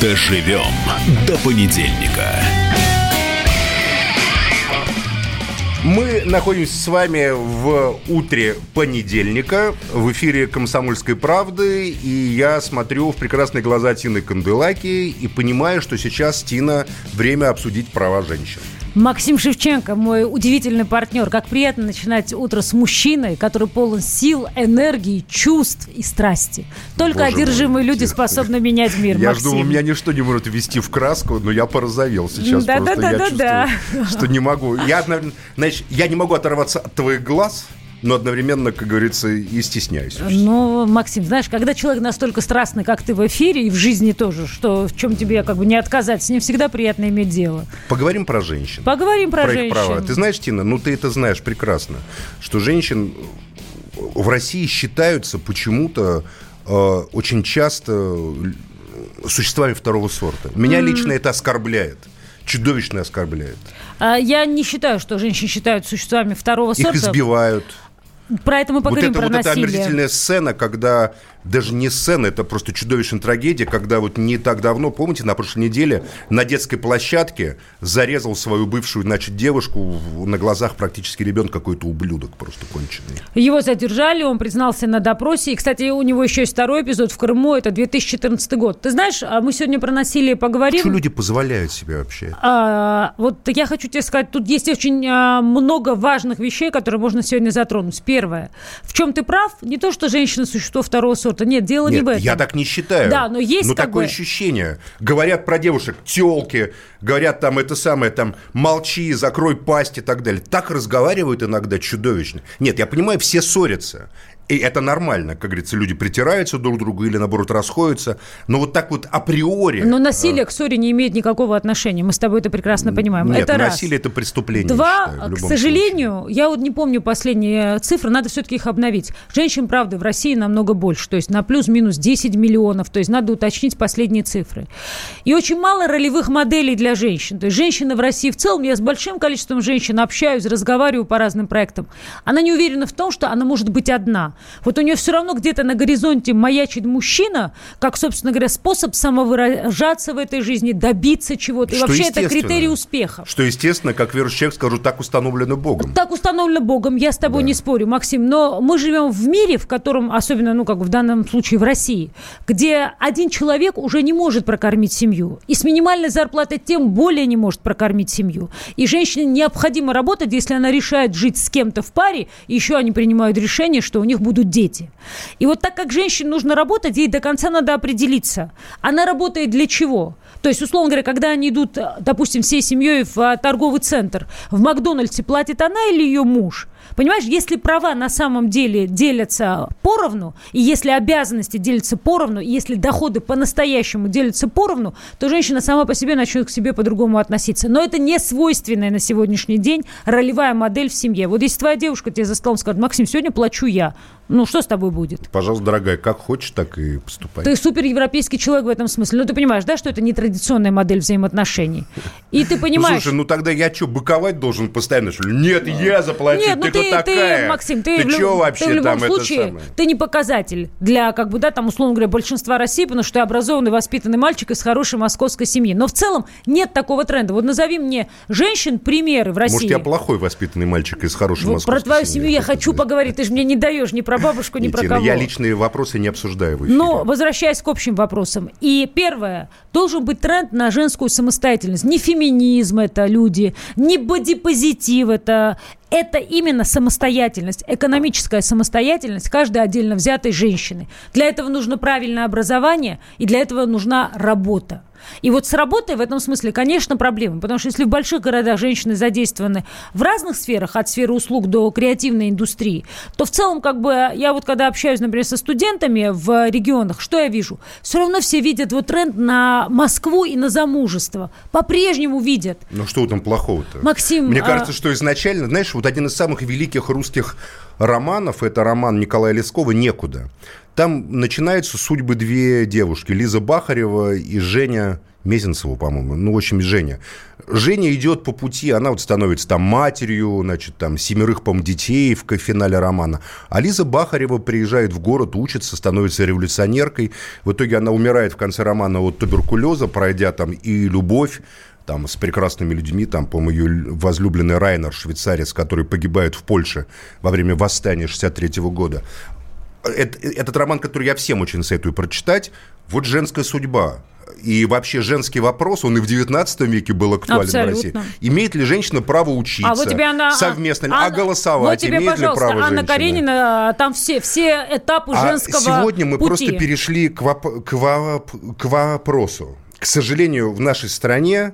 Доживем до понедельника. Мы находимся с вами в утре понедельника в эфире «Комсомольской правды», и я смотрю в прекрасные глаза Тины Канделаки и понимаю, что сейчас, Тина, время обсудить права женщин. Максим Шевченко, мой удивительный партнер. Как приятно начинать утро с мужчиной, который полон сил, энергии, чувств и страсти. Только Боже одержимые мой, люди способны менять мир, Я Максим. жду, меня ничто не может ввести в краску, но я порозовел сейчас Да, просто. да, я да, да, чувствую, что не могу. Я, одновременно- знаешь, я не могу оторваться от твоих глаз, но одновременно, как говорится, и стесняюсь. Ну, Максим, знаешь, когда человек настолько страстный, как ты в эфире, и в жизни тоже, что в чем тебе как бы не отказать, с ним всегда приятно иметь дело. Поговорим про женщин. Поговорим про, про их женщин. права. Ты знаешь, Тина, ну ты это знаешь прекрасно, что женщин в России считаются почему-то э, очень часто э, существами второго сорта. Меня лично это оскорбляет. Чудовищно оскорбляет. А, Я не считаю, что женщин считают существами второго Их сорта. избивают. Про это мы Вот поговорим, это, про вот эта насилие. омерзительная сцена, когда даже не сцена, это просто чудовищная трагедия, когда вот не так давно, помните, на прошлой неделе на детской площадке зарезал свою бывшую, значит, девушку на глазах практически ребенка какой-то ублюдок просто конченый. Его задержали, он признался на допросе. И, кстати, у него еще есть второй эпизод в Крыму, это 2014 год. Ты знаешь, а мы сегодня про насилие поговорим. Что люди позволяют себе вообще? А, вот я хочу тебе сказать, тут есть очень а, много важных вещей, которые можно сегодня затронуть. Первое. В чем ты прав? Не то, что женщина существо второго сорта. Нет, дело не Нет, в этом. я так не считаю. Да, но есть Но как такое бы- ощущение. Говорят про девушек, телки, говорят там это самое, там, молчи, закрой пасть и так далее. Так разговаривают иногда чудовищно. Нет, я понимаю, все ссорятся. И это нормально, как говорится, люди притираются друг к другу или, наоборот, расходятся. Но вот так вот априори... Но насилие к ссоре не имеет никакого отношения. Мы с тобой это прекрасно понимаем. Нет, это насилие – это преступление, Два, считаю, к сожалению, я вот не помню последние цифры, надо все-таки их обновить. Женщин, правда, в России намного больше, то есть на плюс-минус 10 миллионов, то есть надо уточнить последние цифры. И очень мало ролевых моделей для женщин. То есть женщины в России в целом, я с большим количеством женщин общаюсь, разговариваю по разным проектам. Она не уверена в том, что она может быть одна. Вот у нее все равно где-то на горизонте маячит мужчина, как, собственно говоря, способ самовыражаться в этой жизни, добиться чего-то. И Что вообще это критерий успеха. Что, естественно, как верующий человек скажу, так установлено Богом. Так установлено Богом, я с тобой Да. не спорю, Максим, но мы живем в мире, в котором, особенно, ну, как в данном случае в России, где один человек уже не может прокормить семью. И с минимальной зарплатой тем более не может прокормить семью. И женщине необходимо работать, если она решает жить с кем-то в паре, и еще они принимают решение, что у них будут дети. И вот так как женщине нужно работать, ей до конца надо определиться. Она работает для чего? То есть, условно говоря, когда они идут, э, допустим, всей семьей в а, торговый центр, в Макдональдсе платит она или ее муж? Понимаешь, если права на самом деле делятся поровну, и если обязанности делятся поровну, и если доходы по-настоящему делятся поровну, то женщина сама по себе начнет к себе по-другому относиться. Но это не свойственная на сегодняшний день ролевая модель в семье. Вот если твоя девушка тебе за столом скажет, Максим, сегодня плачу я, ну что с тобой будет? Пожалуйста, дорогая, как хочешь, так и поступай. Ты супер европейский человек в этом смысле. Ну, ты понимаешь, да, что это не традиционная модель взаимоотношений. И ты Ну, понимаешь... слушай, ну тогда я что, быковать должен постоянно? Что ли? Нет, я заплатил, ну ты, ты, такая? ты, Максим, ты, в, лю- чё вообще ты в любом там случае, ты не показатель для, как бы, да, там, условно говоря, большинства России, потому что ты образованный, воспитанный мальчик из хорошей московской семьи. Но в целом нет такого тренда. Вот назови мне женщин примеры в России. Может, я плохой воспитанный мальчик из хорошей Вот московской про твою семью я хочу поговорить. Ты же мне не даешь ни про бабушку, ни про кого. я личные вопросы не обсуждаю в эфире. Но, возвращаясь к общим вопросам. И первое, должен быть тренд на женскую самостоятельность. Не феминизм это люди, не бодипозитив это. Это именно самостоятельность, экономическая самостоятельность каждой отдельно взятой женщины. Для этого нужно правильное образование, и для этого нужна работа. И вот с работой в этом смысле, конечно, проблема. Потому что если в больших городах женщины задействованы в разных сферах, от сферы услуг до креативной индустрии, то в целом, как бы, я вот когда общаюсь, например, со студентами в регионах, что я вижу? Все равно все видят вот тренд на Москву и на замужество. По-прежнему видят. Ну что там плохого-то? Максим, Мне а- кажется, что изначально, знаешь, вот один из самых великих русских романов, это роман Николая Лескова «Некуда». Там начинаются судьбы две девушки, Лиза Бахарева и Женя Мезенцеву, по-моему, ну, в общем, Женя. Женя идет по пути, она вот становится там матерью, значит, там семерых, по детей в финале романа. А Лиза Бахарева приезжает в город, учится, становится революционеркой. В итоге она умирает в конце романа от туберкулеза, пройдя там и любовь, там, с прекрасными людьми, там, по-моему, ее возлюбленный Райнер, швейцарец, который погибает в Польше во время восстания 63 года. Это, этот роман, который я всем очень советую прочитать, вот «Женская судьба» и вообще женский вопрос, он и в 19 веке был актуален Абсолютно. в России. Имеет ли женщина право учиться? А вот тебе она, совместно, Анна, а голосовать? Вот тебе, имеет ли право Анна женщина? Каренина, там все, все этапы а женского сегодня мы пути. просто перешли к, воп- к, воп- к вопросу. К сожалению, в нашей стране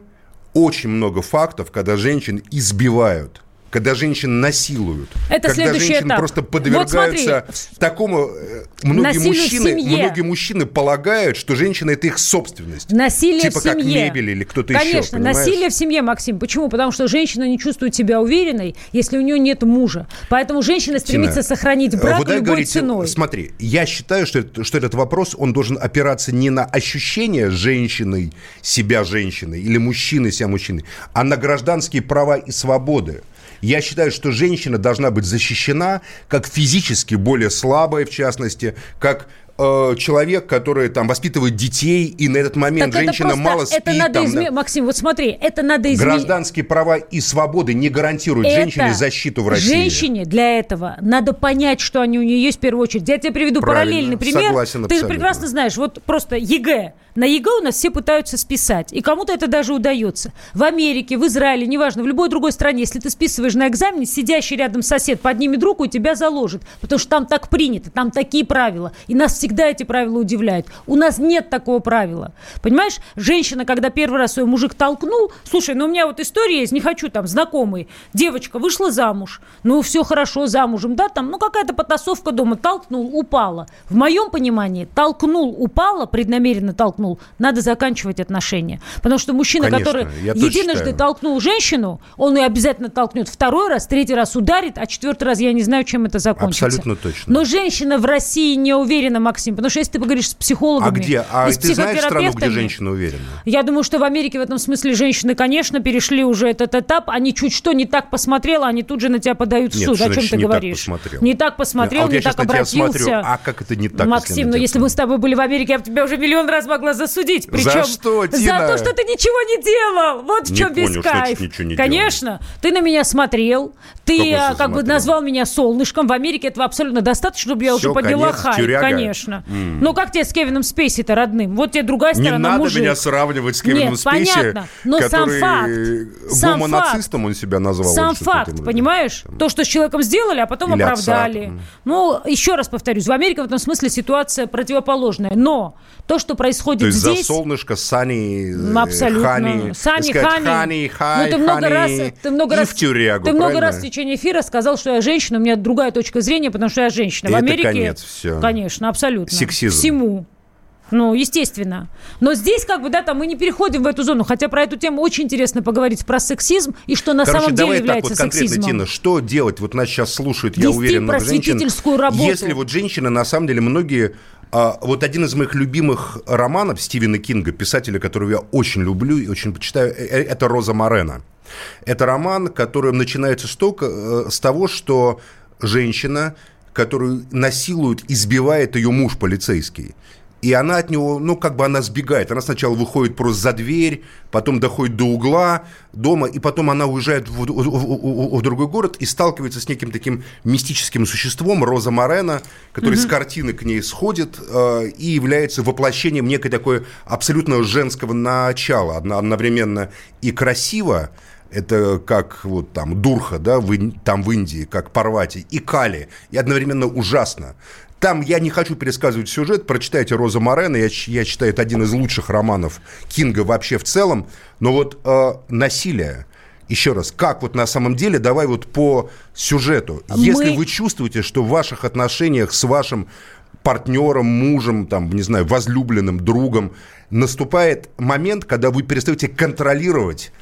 очень много фактов, когда женщин избивают когда женщин насилуют, это когда женщин этап. просто подвергаются вот смотри, такому э, многие мужчины, многие мужчины полагают, что женщина это их собственность, насилие типа в семье. как мебель или кто-то еще. Конечно, насилие в семье, Максим. Почему? Потому что женщина не чувствует себя уверенной, если у нее нет мужа. Поэтому женщина стремится Тина, сохранить брак вот любой говорите, ценой. Смотри, я считаю, что, это, что этот вопрос он должен опираться не на ощущение женщиной себя женщиной или мужчины себя мужчиной, а на гражданские права и свободы. Я считаю, что женщина должна быть защищена как физически более слабая, в частности, как э, человек, который там воспитывает детей, и на этот момент так женщина просто, мало спит. Это надо там, изме... Максим, вот смотри, это надо изменить. Гражданские права и свободы не гарантируют это женщине защиту в России. Женщине для этого надо понять, что они у нее есть в первую очередь. Я тебе приведу Правильно. параллельный пример. Согласен Ты же прекрасно знаешь, вот просто ЕГЭ. На ЕГЭ у нас все пытаются списать, и кому-то это даже удается. В Америке, в Израиле, неважно, в любой другой стране, если ты списываешь на экзамене, сидящий рядом сосед поднимет руку и тебя заложит, потому что там так принято, там такие правила. И нас всегда эти правила удивляют. У нас нет такого правила. Понимаешь, женщина, когда первый раз свой мужик толкнул, слушай, ну у меня вот история есть, не хочу там, знакомый, девочка вышла замуж, ну все хорошо замужем, да, там, ну какая-то потасовка дома, толкнул, упала. В моем понимании, толкнул, упала, преднамеренно толкнул, надо заканчивать отношения. Потому что мужчина, Конечно, который единожды толкнул женщину, он ее обязательно толкнет второй раз, третий раз ударит, а четвертый раз я не знаю, чем это закончится. Абсолютно точно. Но женщина в России не уверена, Максим, потому что если ты поговоришь с психологами, а где? А с ты знаешь страну, где женщина уверена? Я думаю, что в Америке в этом смысле женщины, конечно, перешли уже этот этап. Они чуть что не так посмотрела, они тут же на тебя подают в Нет, суд. О чем ты не говоришь? Так посмотрел. Не так посмотрел, а вот не так обратился. Смотрю, а как это не так? Максим, ну если мы с тобой были в Америке, я бы тебя уже миллион раз могла засудить. Причем за что, Тина? За то, что ты ничего не делал. Вот в чем весь кайф. Конечно. Ты на меня смотрел. Ты как, как бы назвал меня солнышком. В Америке этого абсолютно достаточно, чтобы я уже подняла конец, хай. Конечно. Mm. Ну как тебе с Кевином Спейси-то родным? Вот тебе другая сторона. Не надо мужик. меня сравнивать с Кевином Нет, Спейси, понятно. Но который сам факт. Гомонацистом он себя назвал. Сам факт, понимаешь? То, что с человеком сделали, а потом Или оправдали. Отца. Ну, еще раз повторюсь, в Америке в этом смысле ситуация противоположная. Но то, что происходит то есть здесь... за солнышко, Сани, Абсолютно. Хани, Сани, сказать, Хани. Хани, хай, ну, ты много хани, раз, ты много раз, в тюрягу, Ты много раз в течение эфира сказал, что я женщина, у меня другая точка зрения, потому что я женщина. И в Америке, конец, все. конечно, абсолютно. Сексизм. Всему. Ну, естественно. Но здесь, как бы, да, там мы не переходим в эту зону. Хотя про эту тему очень интересно поговорить про сексизм и что на Короче, самом давай деле так является вот конкретно, сексизмом. Тина, что делать? Вот нас сейчас слушают, я Вести уверен, много женщин. работу. Если вот женщины, на самом деле, многие... а, вот один из моих любимых романов Стивена Кинга, писателя, которого я очень люблю и очень почитаю, э, э, это «Роза Морена». Это роман, который начинается с того, э, с того что женщина, которую насилуют, избивает ее муж полицейский. И она от него, ну, как бы она сбегает. Она сначала выходит просто за дверь, потом доходит до угла дома, и потом она уезжает в, в, в, в другой город и сталкивается с неким таким мистическим существом, Роза Морена, который mm-hmm. с картины к ней сходит э, и является воплощением некой такой абсолютно женского начала. Одно, одновременно и красиво, это как вот там Дурха, да, в, там в Индии, как Парвати, и Кали, и одновременно ужасно. Там я не хочу пересказывать сюжет, прочитайте Роза Морена, я, я считаю, это один из лучших романов Кинга вообще в целом. Но вот э, насилие, еще раз, как вот на самом деле, давай вот по сюжету. Мы... Если вы чувствуете, что в ваших отношениях с вашим партнером, мужем, там, не знаю, возлюбленным, другом, наступает момент, когда вы перестаете контролировать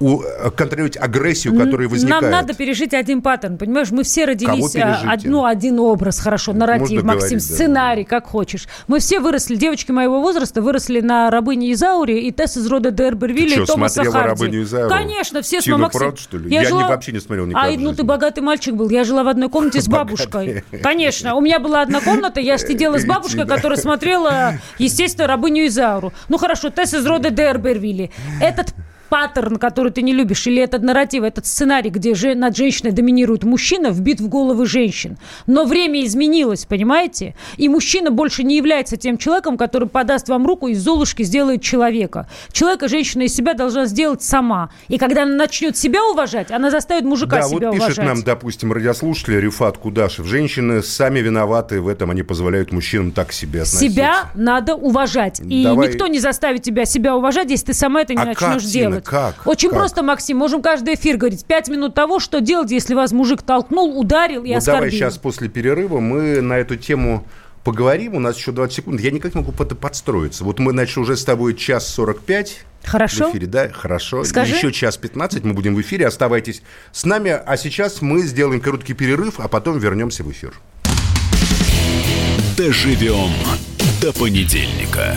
у, э, контролировать агрессию, которая возникает. Нам надо пережить один паттерн, понимаешь? Мы все родились а, одну, один образ, хорошо, нарратив, Можно Максим, говорить, сценарий, да. как хочешь. Мы все выросли, девочки моего возраста выросли на рабыне Изауре и Тесс из рода Дербервилля и Томаса Харди. рабыню Изауру? Конечно, все Тину Максим. Правда, что ли? Я, я жила... не, вообще не смотрел никогда А, ну ты богатый мальчик был. Я жила в одной комнате с бабушкой. Конечно, у меня была одна комната, я сидела с бабушкой, которая смотрела, естественно, рабыню Изауру. Ну хорошо, Тесс из рода Дербервилли. Этот паттерн, который ты не любишь, или этот нарратив, этот сценарий, где же над женщиной доминирует мужчина, вбит в головы женщин. Но время изменилось, понимаете? И мужчина больше не является тем человеком, который подаст вам руку и из Золушки сделает человека. Человека женщина из себя должна сделать сама. И когда она начнет себя уважать, она заставит мужика да, себя вот пишет уважать. нам, допустим, радиослушатель Рифат Кудашев. Женщины сами виноваты в этом, они позволяют мужчинам так себя относиться. Себя надо уважать. И Давай... никто не заставит тебя себя уважать, если ты сама это не а начнешь делать делать? Как? Очень как? просто, Максим. Можем каждый эфир говорить. Пять минут того, что делать, если вас мужик толкнул, ударил и вот оскорбил. давай сейчас после перерыва мы на эту тему поговорим. У нас еще 20 секунд. Я никак не могу под подстроиться. Вот мы, значит, уже с тобой час 45. Хорошо. В эфире, да, хорошо. Скажи. Еще час 15 мы будем в эфире. Оставайтесь с нами. А сейчас мы сделаем короткий перерыв, а потом вернемся в эфир. Доживем до понедельника.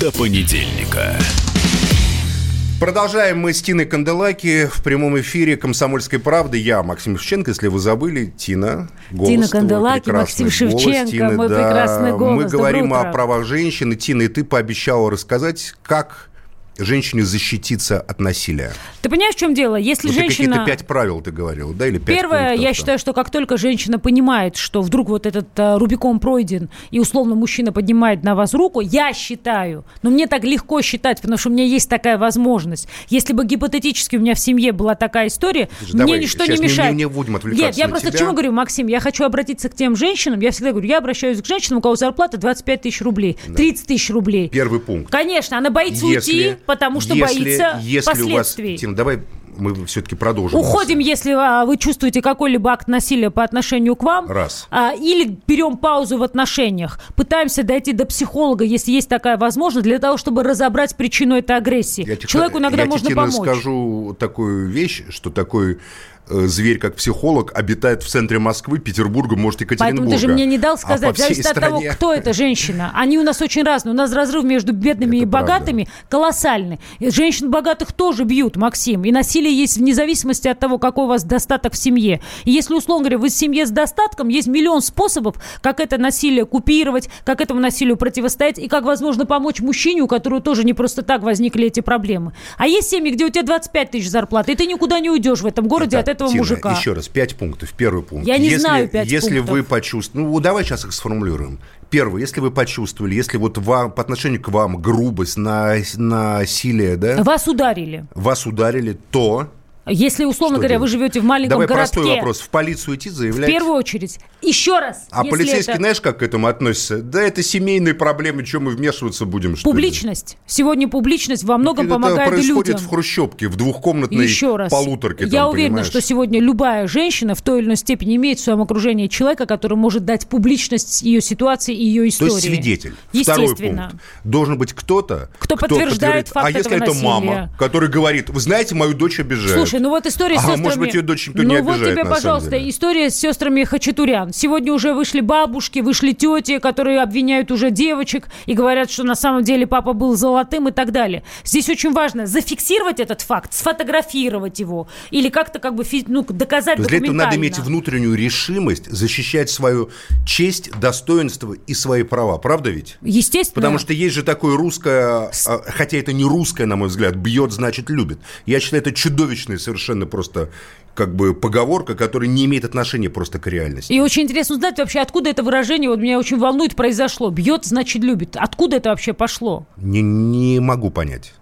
до понедельника. Продолжаем мы с Тиной Канделаки в прямом эфире «Комсомольской правды». Я, Максим Шевченко, если вы забыли, Тина, голос Тина Канделаки, Максим Шевченко, Тины, мой да. прекрасный голос. Мы говорим о правах женщин, и, Тина, и ты пообещала рассказать, как женщине защититься от насилия. Ты понимаешь, в чем дело? Если вот женщина... Какие-то пять правил ты говорил, да, или пять Первое, пунктов, я считаю, что как только женщина понимает, что вдруг вот этот а, Рубикон пройден, и условно мужчина поднимает на вас руку, я считаю, но мне так легко считать, потому что у меня есть такая возможность. Если бы гипотетически у меня в семье была такая история, Слушай, мне давай, ничто не мешает. Не, не будем отвлекаться Нет, я на просто тебя. к чему говорю, Максим, я хочу обратиться к тем женщинам, я всегда говорю, я обращаюсь к женщинам, у кого зарплата 25 тысяч рублей, 30 тысяч рублей. Первый пункт. Конечно, она боится если, уйти, потому что если боится если последствий. У вас, Тим, давай мы все-таки продолжим. Уходим, если а, вы чувствуете какой-либо акт насилия по отношению к вам. Раз. А, или берем паузу в отношениях. Пытаемся дойти до психолога, если есть такая возможность, для того, чтобы разобрать причину этой агрессии. Я Человеку иногда я можно помочь. Я скажу такую вещь, что такой Э, зверь как психолог обитает в центре Москвы, Петербурга, может, Екатеринбурга. Поэтому ты же мне не дал сказать, а зависит стране... от того, кто эта женщина. Они у нас очень разные. У нас разрыв между бедными Это и богатыми правда. колоссальный. Женщин богатых тоже бьют, Максим. И насилие есть вне зависимости от того, какой у вас достаток в семье. И если, условно говоря, вы в семье с достатком, есть миллион способов, как это насилие купировать, как этому насилию противостоять, и как, возможно, помочь мужчине, у которого тоже не просто так возникли эти проблемы. А есть семьи, где у тебя 25 тысяч зарплаты, и ты никуда не уйдешь в этом городе Итак, от этого Тина, мужика. Еще раз, пять пунктов. Первый пункт. Я не если, знаю пять Если пунктов. вы почувствовали... Ну, давай сейчас их сформулируем. Первое, если вы почувствовали, если вот вам, по отношению к вам грубость, на, насилие, да? Вас ударили. Вас ударили, то если, условно что говоря, делать? вы живете в маленьком Давай городке... простой вопрос. В полицию идти заявлять? В первую очередь. Еще раз. А полицейский, это... знаешь, как к этому относится? Да это семейные проблемы, чем мы вмешиваться будем, что Публичность. Ли? Сегодня публичность во многом это помогает происходит людям. в хрущевке, в двухкомнатной Еще раз. полуторке. Я там, уверена, понимаешь? что сегодня любая женщина в той или иной степени имеет в своем окружении человека, который может дать публичность ее ситуации и ее истории. То есть свидетель. Второй пункт. Должен быть кто-то, кто, кто подтверждает факт А если это насилия? мама, которая говорит, вы знаете, мою дочь обижают. Слушай, ну вот история с а, сестрами... может быть, ее дочь никто ну не вот обижает, тебе, на пожалуйста, история с сестрами Хачатурян. Сегодня уже вышли бабушки, вышли тети, которые обвиняют уже девочек и говорят, что на самом деле папа был золотым и так далее. Здесь очень важно зафиксировать этот факт, сфотографировать его или как-то как бы ну, доказать для этого надо иметь внутреннюю решимость защищать свою честь, достоинство и свои права. Правда ведь? Естественно. Потому что есть же такое русское, а, хотя это не русское, на мой взгляд, бьет, значит, любит. Я считаю, это чудовищная совершенно просто как бы поговорка, которая не имеет отношения просто к реальности. И очень интересно узнать вообще, откуда это выражение, вот меня очень волнует, произошло. Бьет, значит, любит. Откуда это вообще пошло? Не, не могу понять.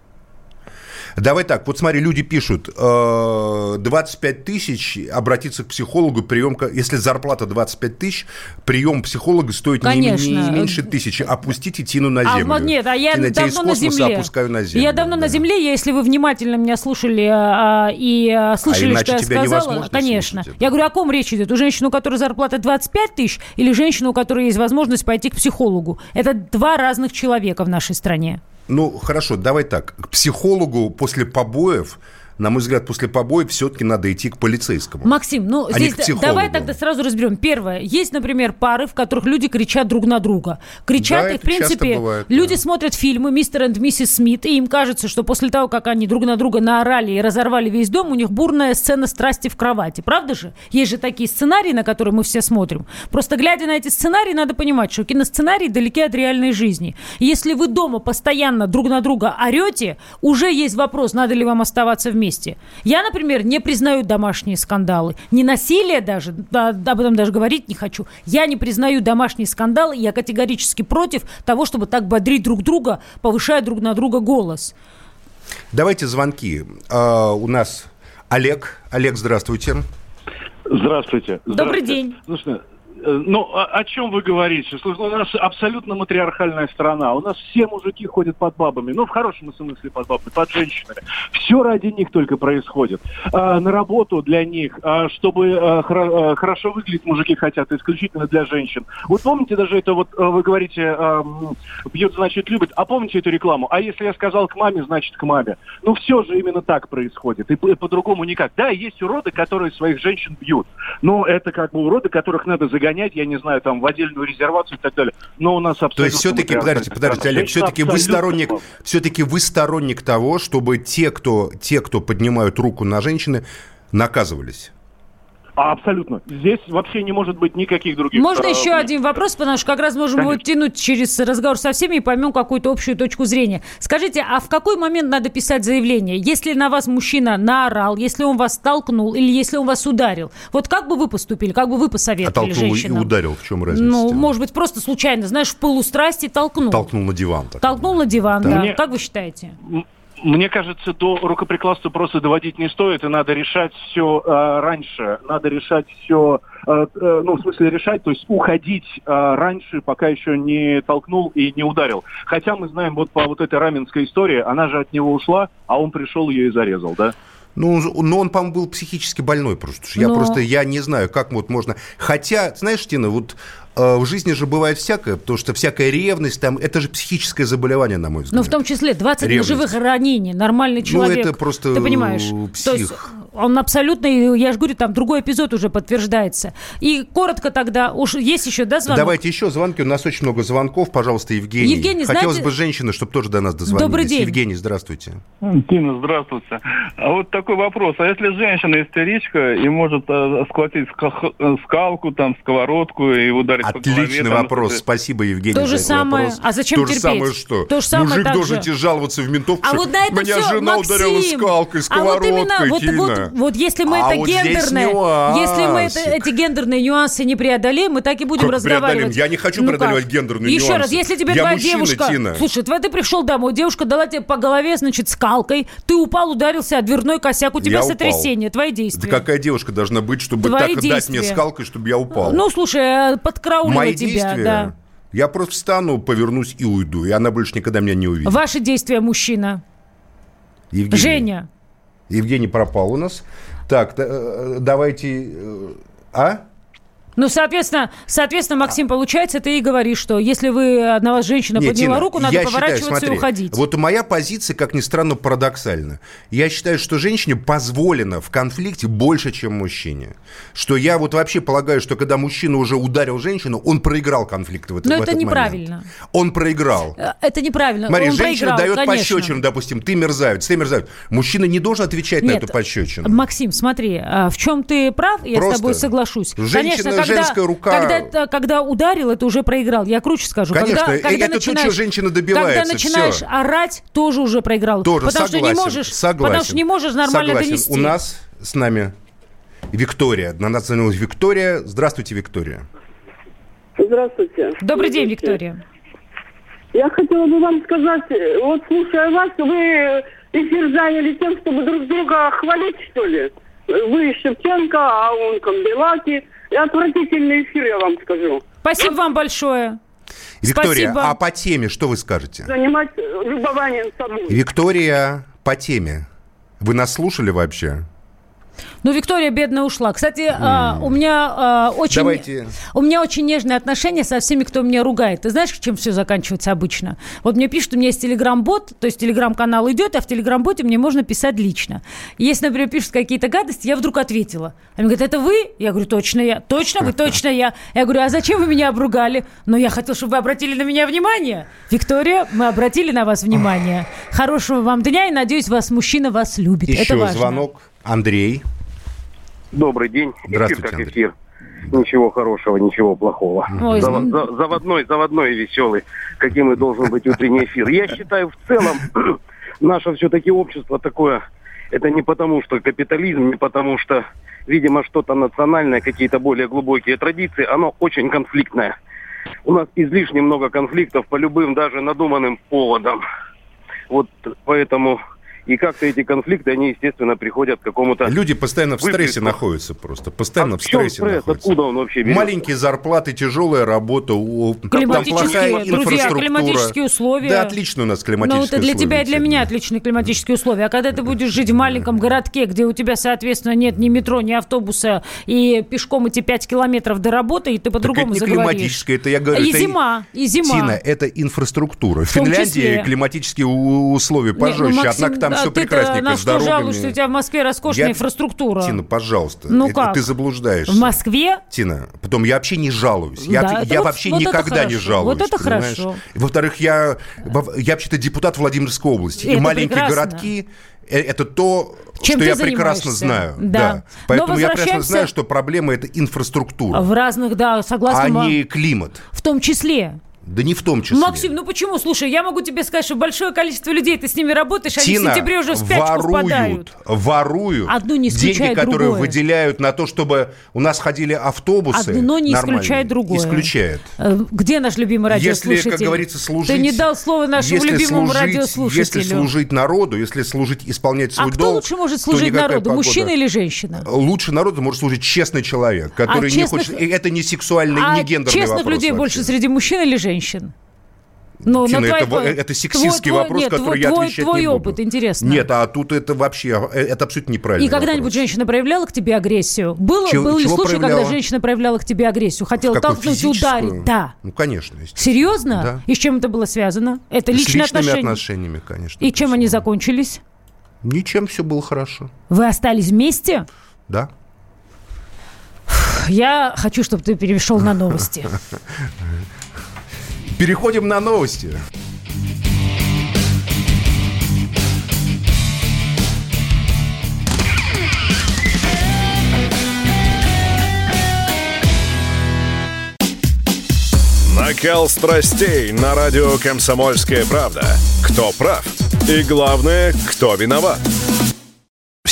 Давай так, вот смотри, люди пишут, 25 э, тысяч обратиться к психологу, прием, если зарплата 25 тысяч, прием психолога стоит не, не меньше тысячи. Опустите Тину на землю. А, нет, а я Тина, давно на земле. опускаю на землю. Я давно да. на земле, если вы внимательно меня слушали а, и а, слышали, а что я сказала, конечно. Я говорю, о ком речь идет? У женщины, у которой зарплата 25 тысяч, или женщины, у которой есть возможность пойти к психологу? Это два разных человека в нашей стране. Ну, хорошо, давай так. К психологу после побоев на мой взгляд, после побоев все-таки надо идти к полицейскому. Максим, ну а здесь давай тогда сразу разберем. Первое, есть, например, пары, в которых люди кричат друг на друга. Кричат, да, и, в принципе, бывает, люди да. смотрят фильмы «Мистер и миссис Смит», и им кажется, что после того, как они друг на друга наорали и разорвали весь дом, у них бурная сцена страсти в кровати. Правда же? Есть же такие сценарии, на которые мы все смотрим. Просто глядя на эти сценарии, надо понимать, что киносценарии далеки от реальной жизни. если вы дома постоянно друг на друга орете, уже есть вопрос, надо ли вам оставаться вместе вместе. Я, например, не признаю домашние скандалы. Не насилие даже, да, об этом даже говорить не хочу. Я не признаю домашние скандалы, я категорически против того, чтобы так бодрить друг друга, повышая друг на друга голос. Давайте звонки. А, у нас Олег. Олег, здравствуйте. Здравствуйте. Здравствуйте. Добрый день. Слушайте, Э, ну, о, о чем вы говорите? Слушай, у нас абсолютно матриархальная страна. У нас все мужики ходят под бабами. Ну, в хорошем смысле под бабами, под женщинами. Все ради них только происходит. А, на работу для них, а, чтобы а, хра- а, хорошо выглядеть мужики хотят, исключительно для женщин. Вот помните даже это, вот вы говорите, а, бьют, значит, любят. А помните эту рекламу? А если я сказал к маме, значит, к маме. Ну, все же именно так происходит. И, и по-другому никак. Да, есть уроды, которые своих женщин бьют. Но это как бы уроды, которых надо загонять загонять, я не знаю, там в отдельную резервацию и так далее. Но у нас абсолютно... То есть все-таки, подождите, подождите, Олег, все-таки вы сторонник, все-таки вы сторонник того, чтобы те, кто, те, кто поднимают руку на женщины, наказывались? А, абсолютно. Здесь вообще не может быть никаких других. Можно э, еще один вопрос, потому что как раз можем Конечно. его тянуть через разговор со всеми и поймем какую-то общую точку зрения. Скажите, а в какой момент надо писать заявление? Если на вас мужчина наорал, если он вас толкнул или если он вас ударил, вот как бы вы поступили, как бы вы посоветовали а толкнул женщинам? и ударил, в чем разница? Ну, может быть, просто случайно, знаешь, в полустрасти толкнул. Толкнул на диван. Так. Толкнул на диван, да. да. Мне... Как вы считаете? Мне кажется, до рукоприкладства просто доводить не стоит, и надо решать все э, раньше. Надо решать все, э, э, ну, в смысле решать, то есть уходить э, раньше, пока еще не толкнул и не ударил. Хотя мы знаем вот по вот этой раменской истории, она же от него ушла, а он пришел ее и зарезал, да? Ну, но он, по-моему, был психически больной просто. Но... Я просто, я не знаю, как вот можно... Хотя, знаешь, Тина, вот в жизни же бывает всякое, потому что всякая ревность, там, это же психическое заболевание, на мой взгляд. Ну, в том числе 20 ревность. ножевых ранений, нормальный человек. Ну, это просто Ты понимаешь? псих. То есть он абсолютно, я же говорю, там другой эпизод уже подтверждается. И коротко тогда, уж есть еще, да, звонок? Давайте еще звонки, у нас очень много звонков. Пожалуйста, Евгений. Евгений Хотелось знаете... бы женщины, чтобы тоже до нас дозвонились. Добрый день. Евгений, здравствуйте. Тина, здравствуйте. А вот такой вопрос. А если женщина истеричка и может э, схватить э, скалку, там, сковородку и ударить Отличный вопрос. Спасибо, Евгений, То же самое. Вопрос. А зачем То терпеть? же самое что? То же самое Мужик должен тебе жаловаться в ментовку, а вот на это меня все, жена Максим, ударила скалкой, сковородкой, а вот именно, вот, вот, вот если мы а это вот гендерное, если мы это, эти гендерные нюансы не преодолеем, мы так и будем как разговаривать. Преодолеем? Я не хочу ну преодолевать как? гендерные Еще нюансы. раз, если тебе твоя девушка... Тина. Слушай, ты пришел домой, девушка дала тебе по голове, значит, скалкой, ты упал, ударился, а дверной косяк, у тебя я сотрясение, упал. твои действия. Да какая девушка должна быть, чтобы Твои так действия. дать мне скалкой, чтобы я упал? Ну, слушай, э, подкраулила Мои тебя, действия? да. Я просто встану, повернусь и уйду, и она больше никогда меня не увидит. Ваши действия, мужчина. Евгений. Женя. Евгений пропал у нас. Так, э, давайте... Э, а? Ну, соответственно, соответственно, Максим, получается, ты и говоришь, что если вы на вас женщина Нет, подняла Тина, руку, надо поворачиваться считаю, смотри, и уходить. Вот моя позиция, как ни странно, парадоксальна. Я считаю, что женщине позволено в конфликте больше, чем мужчине. Что я вот вообще полагаю, что когда мужчина уже ударил женщину, он проиграл конфликт в, этот, Но в это этот неправильно. Момент. Он проиграл. Э, это неправильно. Смотри, он женщина проиграл, дает конечно. пощечину, допустим, ты мерзавец, ты мерзавец. Мужчина не должен отвечать Нет, на эту пощечину. Максим, смотри, а, в чем ты прав, я Просто с тобой соглашусь. Женщина, конечно, женская когда, рука когда, когда ударил, это уже проиграл. Я круче скажу. Конечно, когда, когда это начинаешь, то, женщина добивается. Когда начинаешь все. орать, тоже уже проиграл. Тоже, потому согласен, что не можешь, согласен, потому что не можешь нормально согласен. донести. У нас с нами Виктория. На нас звонилась Виктория. Здравствуйте, Виктория. Здравствуйте. Добрый день, Виктория. Я хотела бы вам сказать, вот слушая вас, вы эфир заняли тем, чтобы друг друга хвалить, что ли? Вы Шевченко, а он Камбелаки. И отвратительный эфир, я вам скажу. Спасибо вам большое. Виктория, Спасибо. а по теме что вы скажете? Занимать любованием собой. Виктория, по теме. Вы нас слушали вообще? Ну, Виктория бедная ушла. Кстати, а, у меня а, очень... Давайте. У меня очень нежные отношения со всеми, кто меня ругает. Ты знаешь, чем все заканчивается обычно? Вот мне пишут, у меня есть телеграм-бот, то есть телеграм-канал идет, а в телеграм-боте мне можно писать лично. Если, например, пишут какие-то гадости, я вдруг ответила. Они говорят, это вы? Я говорю, точно я. Точно вы? Точно я. Я говорю, а зачем вы меня обругали? Ну, я хотел, чтобы вы обратили на меня внимание. Виктория, мы обратили на вас внимание. Хорошего вам дня и, надеюсь, вас мужчина вас любит. это Еще важно. звонок. Андрей. Добрый день. Здравствуйте, эфир как Андрей. эфир. Ничего хорошего, ничего плохого. Ой, ну- за- заводной, заводной и веселый, каким и должен быть утренний эфир. Я считаю, в целом, наше все-таки общество такое, это не потому, что капитализм, не потому, что, видимо, что-то национальное, какие-то более глубокие традиции, оно очень конфликтное. У нас излишне много конфликтов по любым, даже надуманным поводам. Вот поэтому и как-то эти конфликты, они, естественно, приходят к какому-то... Люди постоянно в стрессе находятся просто. Постоянно А в стрессе стресс? находятся. Откуда он вообще берется? Маленькие зарплаты, тяжелая работа, у- там Климатические, плохая друзья, инфраструктура. климатические условия. Да, отлично у нас Ну, климатические это для тебя и условия, для меня отличные климатические условия. А когда ты будешь жить в маленьком городке, где у тебя, соответственно, нет ни метро, ни автобуса, и пешком идти 5 километров до работы, и ты Так это по-другому не заговоришь. климатическое, это я говорю. И это зима, и зима. Тина, это инфраструктура. В Финляндии числе. климатические условия Не, ну, пожестче, Максим, однако там все ты-то прекрасненько на с что дорогами. жалуешься? У тебя в Москве роскошная Я- инфраструктура. Тина, пожалуйста. Ну как? Ты заблуждаешься. В Москве? Тина, потом я вообще не жалуюсь. Я, Да, я вот- вообще вот никогда не жалуюсь. Вот это понимаешь? хорошо. И, Во-вторых, я, я вообще-то депутат Владимирской области. И Это маленькие прекрасно. городки э, это то, Чем что ты я прекрасно знаю. Да. Но Поэтому я прекрасно знаю, что проблема это инфраструктура, В разных, да, а согласна. ма- не климат. В том числе. Да не в том числе. Максим, ну почему? Слушай, я могу тебе сказать, что большое количество людей, ты с ними работаешь, они в Тина, сентябре уже в спячку впадают. воруют, воруют Одно не деньги, которые другое. выделяют на то, чтобы у нас ходили автобусы. Одно не исключает другое. Исключает. Э, Где наш любимый Если, радиослушатель? как говорится, служить... Ты не дал слова нашему если любимому служить- радиослушателю. Если служить народу, если служить, исполнять свой а кто долг... лучше может служить народу, погода. мужчина или женщина? Лучше народу может служить честный человек, который не честных- хочет... и Это не сексуальный, а не гендерный честных вопрос людей вообще. больше среди мужчин или женщин? Ну, Тина, на твой- это во- это сексистский вопрос, нет, который твой, я твой, отвечать твой не буду. опыт, интересно. Нет, а тут это вообще, э, это абсолютно неправильно. И когда-нибудь женщина проявляла к тебе агрессию? Было, Чего- был ли случай, проявляла? когда женщина проявляла к тебе агрессию? Хотела Какую, толкнуть, физическую? ударить? Да. Ну, конечно. Серьезно? Да. И с чем это было связано? Это С личные личными отношения. отношениями, конечно. И чем они закончились? Ничем все было хорошо. Вы остались вместе? Да. Я хочу, чтобы ты перешел на новости. Переходим на новости. Накал страстей на радио «Комсомольская правда». Кто прав? И главное, кто виноват?